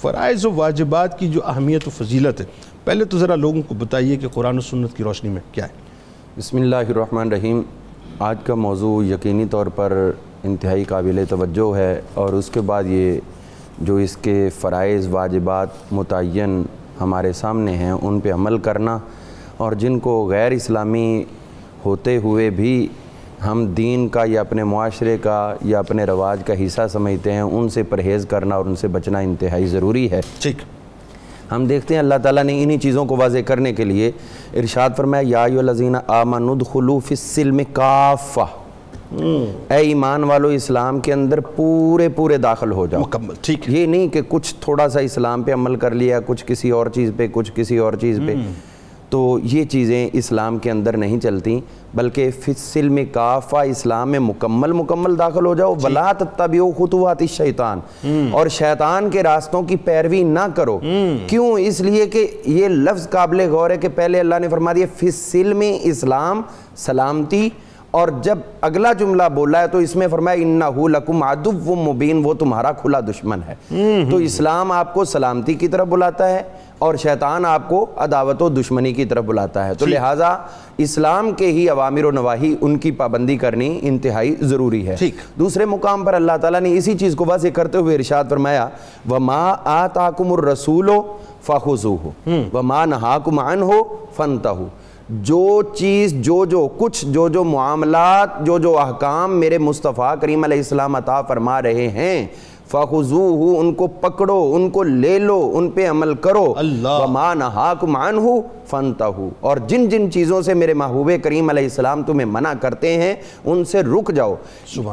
فرائض و واجبات کی جو اہمیت و فضیلت ہے۔ پہلے تو ذرا لوگوں کو بتائیے کہ قرآن و سنت کی روشنی میں کیا ہے۔ بسم اللہ الرحمن الرحیم۔ آج کا موضوع یقینی طور پر انتہائی قابل توجہ ہے اور اس کے بعد یہ جو اس کے فرائض، واجبات متعین ہمارے سامنے ہیں، ان پہ عمل کرنا اور جن کو غیر اسلامی ہوتے ہوئے بھی ہم دین کا یا اپنے معاشرے کا یا اپنے رواج کا حصہ سمجھتے ہیں ان سے پرہیز کرنا اور ان سے بچنا انتہائی ضروری ہے۔ ٹھیک۔ ہم دیکھتے ہیں اللہ تعالیٰ نے انہی چیزوں کو واضح کرنے کے لیے ارشاد فرمایا یا ایو الذین آمنوا ادخلوا فی السلم کافہ۔ اے ایمان والو اسلام کے اندر پورے پورے داخل ہو جاؤ۔ مکمل ٹھیک یہ نہیں کہ کچھ تھوڑا سا اسلام پہ عمل کر لیا کچھ کسی اور چیز پہ کچھ کسی اور چیز پہ۔ تو یہ چیزیں اسلام کے اندر نہیں چلتی بلکہ فصل میں کافہ اسلام میں مکمل مکمل داخل ہو جاؤ۔ بلا تتبعو خطوات الشیطان اور شیطان کے راستوں کی پیروی نہ کرو۔ کیوں؟ اس لیے کہ یہ لفظ قابل غور ہے کہ پہلے اللہ نے فرما دیا فصل میں اسلام سلامتی۔ اور جب اگلا جملہ بولا ہے تو اس میں فرمایا انہو لکم عدو مبین وہ تمہارا کھلا دشمن ہے۔ تو اسلام آپ کو سلامتی کی طرف بلاتا ہے اور شیطان آپ کو عداوت و دشمنی کی طرف بلاتا ہے۔ تو لہٰذا اسلام کے ہی عوامر و نواحی ان کی پابندی کرنی انتہائی ضروری ہے۔ دوسرے مقام پر اللہ تعالیٰ نے اسی چیز کو واضح کرتے ہوئے ارشاد فرمایا وَمَا آتَاكُمُ الرَّسُولُ فَخُذُوهُ۔ وَمَا نَهَاكُمْ عَنْهُ فَانْتَهُ جو چیز جو جو کچھ جو جو معاملات جو جو احکام میرے مصطفیٰ کریم علیہ السلام عطا فرما رہے ہیں فَخُذُوهُ ان کو پکڑو ان کو لے لو ان پہ عمل کرو۔ اللہ۔ وَمَا نَهَاكُمْ فَانْتَهُ۔ اور جن جن چیزوں سے میرے محبوب کریم علیہ السلام تمہیں منع کرتے ہیں ان سے رک جاؤ۔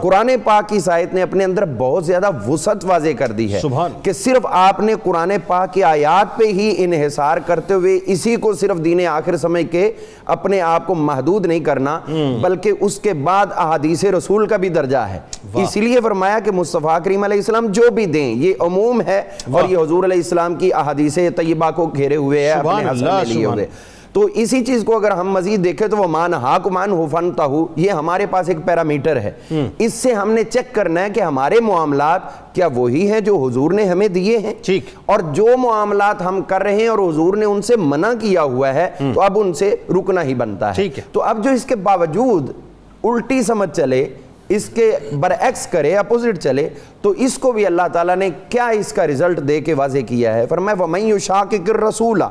قرآن پاک کی سائت نے اپنے اندر بہت زیادہ وسعت واضح کر دی ہے کہ صرف آپ نے قرآن پاک کی آیات پہ ہی انحصار کرتے ہوئے اسی کو صرف دین آخر سمجھ کے اپنے آپ کو محدود نہیں کرنا بلکہ اس کے بعد احادیث رسول کا بھی درجہ ہے۔ اسی لیے فرمایا کہ مصطفیٰ کریم علیہ السلام جو بھی دیں یہ عموم ہے اور یہ حضور علیہ السلام کی احادیث طیبہ کو گھیرے ہوئے ہے اپنے اللہ، میں لیے ہوئے۔ تو اسی چیز کو اگر ہم مزید دیکھیں تو وہ مان ہاک مان ہو فنتا ہو یہ ہمارے پاس ایک پیرامیٹر ہے۔ اس سے ہم نے چیک کرنا ہے کہ ہمارے معاملات کیا وہی ہیں جو حضور نے ہمیں دیے ہیں۔ ٹھیک۔ اور جو معاملات ہم کر رہے ہیں اور حضور نے ان سے منع کیا ہوا ہے تو اب ان سے رکنا ہی بنتا ہے۔ تو اب جو اس کے باوجود الٹی سمجھ چلے اس کے برعکس کرے اپوزٹ چلے تو اس کو بھی اللہ تعالیٰ نے کیا اس کا رزلٹ دے کے واضح کیا ہے؟ فرمایا وَمَن يُشَاقِقِ الرَّسُولَ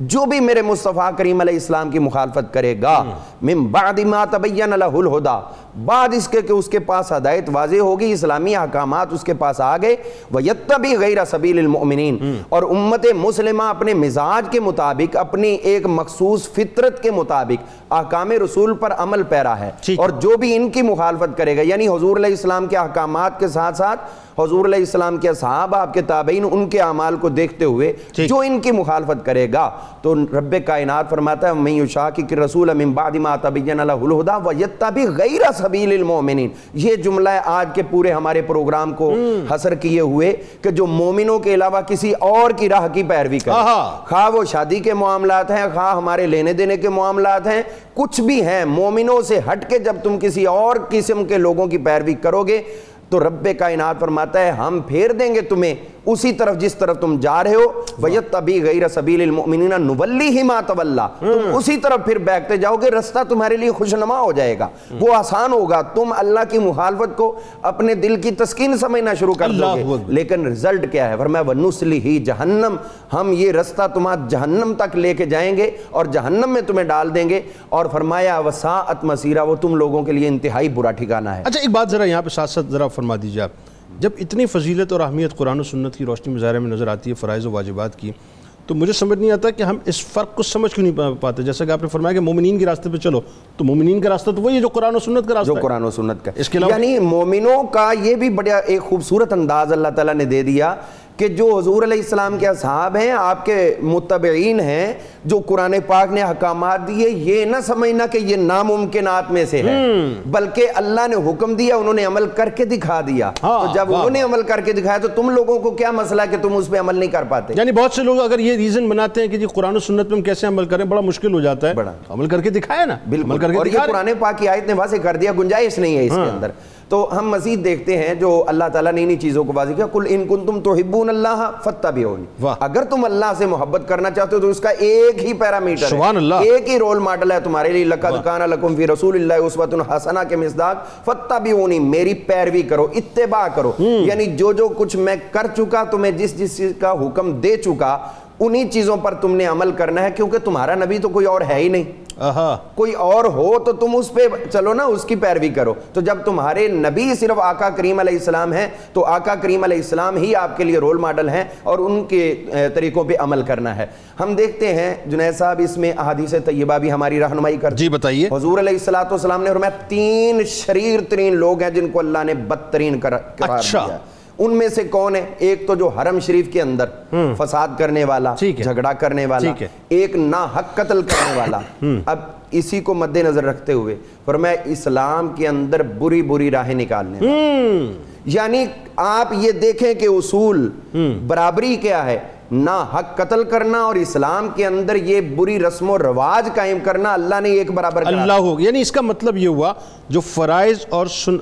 جو بھی میرے مصطفیٰ کریم علیہ السلام کی مخالفت کرے گا من بعد ما تبین لہ الہدا بعد اس کے کہ اس کے پاس ہدایت واضح ہوگی اسلامی احکامات اس کے پاس آ گئے وَيَتَّبِي غَيْرَ سَبِيلِ الْمُؤْمِنِينَ۔ اور امت مسلمہ اپنے مزاج کے مطابق اپنی ایک مخصوص فطرت کے مطابق احکام رسول پر عمل پیرا ہے۔ اور جو بھی ان کی مخالفت کرے گا یعنی حضور علیہ السلام کے احکامات کے ساتھ ساتھ حضور علیہ السلام کے صحابہ آپ کے تابعین ان کے اعمال کو دیکھتے ہوئے جو ان کی مخالفت کرے گا تو رب کائنات فرماتا ہے من یشاقق الرسول من بعد ما تبین له الهدى ويتبع غیر سبیل المؤمنین. یہ جملہ ہے آج کے پورے ہمارے پروگرام کو حسر کیے ہوئے کہ جو مومنوں کے علاوہ کسی اور کی راہ کی پیروی کرے۔ خواہ وہ شادی کے معاملات ہیں خواہ ہمارے لینے دینے کے معاملات ہیں کچھ بھی ہیں مومنوں سے ہٹ کے جب تم کسی اور قسم کے لوگوں کی پیروی کرو گے تو رب کائنات فرماتا ہے ہم پھیر دیں گے تمہیں اسی طرف جس طرف تم جا رہے ہو وَيَتَّبِي غَيْرَ سَبِيلِ الْمُؤْمِنِينَ نُوَلِّهِ مَا تَوَلَّا۔ تم اسی طرف پھر بیکتے جاؤ گے رستہ تمہارے لیے خوشنما ہو جائے گا۔ وہ آسان ہوگا۔ تم اللہ کی مخالفت کو اپنے دل کی تسکین سمجھنا شروع کر دو گے۔ لیکن رزلٹ کیا ہے؟ فرمایا وَنُسْلِهِ جہنم۔ ہم یہ رستہ تمہارا جہنم تک لے کے جائیں گے اور جہنم میں تمہیں ڈال دیں گے۔ اور فرمایا وساعت مسیرہ وہ تم لوگوں کے لیے انتہائی برا ٹھکانہ ہے۔ اچھا ایک بات ذرا یہاں پہ ساتھ ساتھ ذرا فرما دیجیے آپ۔ جب اتنی فضیلت اور اہمیت قرآن و سنت کی روشنی مظاہرے میں نظر آتی ہے فرائض و واجبات کی تو مجھے سمجھ نہیں آتا کہ ہم اس فرق کو سمجھ کیوں نہیں پا- پاتے۔ جیسا کہ آپ نے فرمایا کہ مومنین کے راستے پہ چلو تو مومنین کا راستہ تو وہی ہے جو قرآن و سنت کا راستہ جو قرآن و سنت کا۔ اس کے علاوہ یعنی مومنوں کا یہ بھی بڑا ایک خوبصورت انداز اللہ تعالیٰ نے دے دیا کہ جو حضور علیہ السلام کے اصحاب ہیں آپ کے متبعین ہیں جو قرآن پاک نے حکامات دیے یہ نہ سمجھنا کہ یہ ناممکنات میں سے ہے بلکہ اللہ نے حکم دیا انہوں نے عمل کر کے دکھا دیا۔ ہاں، تو جب واہ، انہوں نے عمل کر کے دکھایا تو تم لوگوں کو کیا مسئلہ ہے کہ تم اس پہ عمل نہیں کر پاتے؟ یعنی بہت سے لوگ اگر یہ ریزن بناتے ہیں کہ جی قرآن و سنت پہ ہم کیسے عمل کریں بڑا مشکل ہو جاتا ہے۔ عمل کر کے دکھایا نا۔ بالکل۔ اور یہ۔ قرآن پاک کی آیت نے واضح کر دیا گنجائش نہیں ہے اس کے اندر۔ تو ہم مزید دیکھتے ہیں جو اللہ تعالیٰ نے انہی چیزوں کو واضح کیا کل ان کن تم تو ہبون اللہ فتح بھی واہ۔ اگر تم اللہ سے محبت کرنا چاہتے ہو تو اس کا ایک ہی پیرامیٹر سبحان اللہ۔ ہے ایک ہی رول ماڈل ہے تمہارے لیے۔ لقد کان لکم فی رسول اللہ اسوۃ حسنہ کے مصداق۔ فتبعونی میری پیروی کرو اتباع کرو۔ یعنی جو جو کچھ میں کر چکا تمہیں جس جس چیز کا حکم دے چکا انہی چیزوں پر تم نے عمل کرنا ہے کیونکہ تمہارا نبی تو کوئی اور ہے ہی نہیں۔ کوئی اور ہو تو تم اس پہ چلو نا اس کی پیروی کرو۔ تو جب تمہارے نبی صرف آقا کریم علیہ السلام ہیں تو آقا کریم علیہ السلام ہی آپ کے لیے رول ماڈل ہیں اور ان کے طریقوں پہ عمل کرنا ہے۔ ہم دیکھتے ہیں جنید صاحب اس میں احادیث طیبہ بھی ہماری رہنمائی کرتے جی بتائیے۔ حضور علیہ السلاۃ والسلام نے فرمایا تین شریر ترین لوگ ہیں جن کو اللہ نے بدترین قرار اچھا۔ دیا ہے۔ ان میں سے کون ہے؟ ایک تو جو حرم شریف کے اندر فساد کرنے والا۔ جھگڑا کرنے والا۔ ایک نا حق قتل کرنے والا۔ اب اسی کو مد نظر رکھتے ہوئے فرمایا اسلام کے اندر بری بری راہیں نکالنے یعنی آپ یہ دیکھیں کہ اصول برابری کیا ہے؟ نہ حق قتل کرنا اور اسلام کے اندر یہ بری رسم و رواج قائم کرنا اللہ نے ایک برابر اللہ ہو یعنی اس کا مطلب یہ ہوا جو فرائض اور سن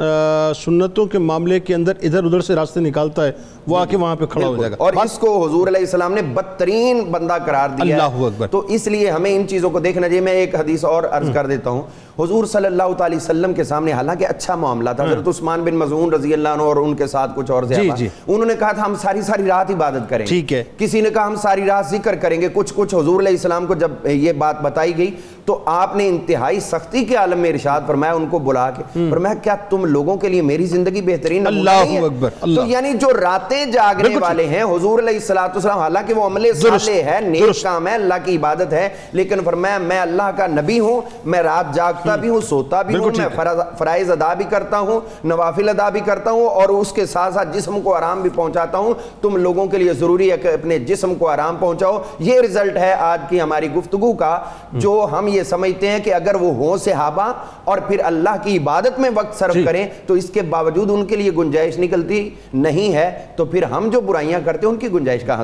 سنتوں کے معاملے کے اندر ادھر ادھر سے راستے نکالتا ہے وہ آ کے وہاں پہ کھڑا ہو جائے گا۔ اور اس کو حضور علیہ السلام نے بدترین بندہ قرار دیا ہے۔ اللہ اکبر۔ تو اس لیے ہمیں ان چیزوں کو دیکھنا چاہیے۔ میں ایک حدیث اور عرض کر دیتا ہوں۔ حضور صلی اللہ تعالی وسلم کے سامنے حالانکہ اچھا معاملہ تھا حضرت عثمان بن مظعون رضی اللہ عنہ اور ان کے ساتھ کچھ اور جی، زیادہ جی۔ انہوں نے کہا تھا ہم ساری ساری رات عبادت کریں ٹھیک ہے۔ کسی نے کہا ہم ساری رات ذکر کریں گے کچھ کچھ حضور علیہ السلام کو جب یہ بات بتائی گئی تو آپ نے انتہائی سختی کے عالم میں ارشاد فرمایا ان کو بلا کے فرمایا کیا تم لوگوں کے لیے میری زندگی بہترین اللہ؟ اکبر، تو۔ یعنی جو راتیں جاگنے والے ہیں حضور علیہ السلام والسلام حالانکہ وہ عمل درست، صالح ہے نیک۔ کام ہے اللہ کی عبادت ہے لیکن فرمایا میں اللہ کا نبی ہوں میں رات جاگتا بھی ہوں سوتا بھی ہوں میں فرائض ادا بھی کرتا ہوں نوافل ادا بھی کرتا ہوں اور اس کے ساتھ ساتھ جسم کو آرام بھی پہنچاتا ہوں۔ تم لوگوں کے لیے ضروری ہے کہ اپنے جسم کو آرام پہنچاؤ۔ یہ رزلٹ ہے آج کی ہماری گفتگو کا جو ہم یہ سمجھتے ہیں کہ اگر وہ ہوں صحابہ اور پھر اللہ کی عبادت میں وقت صرف جی۔ کریں تو اس کے باوجود ان کے لیے گنجائش نکلتی نہیں ہے۔ تو پھر ہم جو برائیاں کرتے ہیں ان کی گنجائش کہاں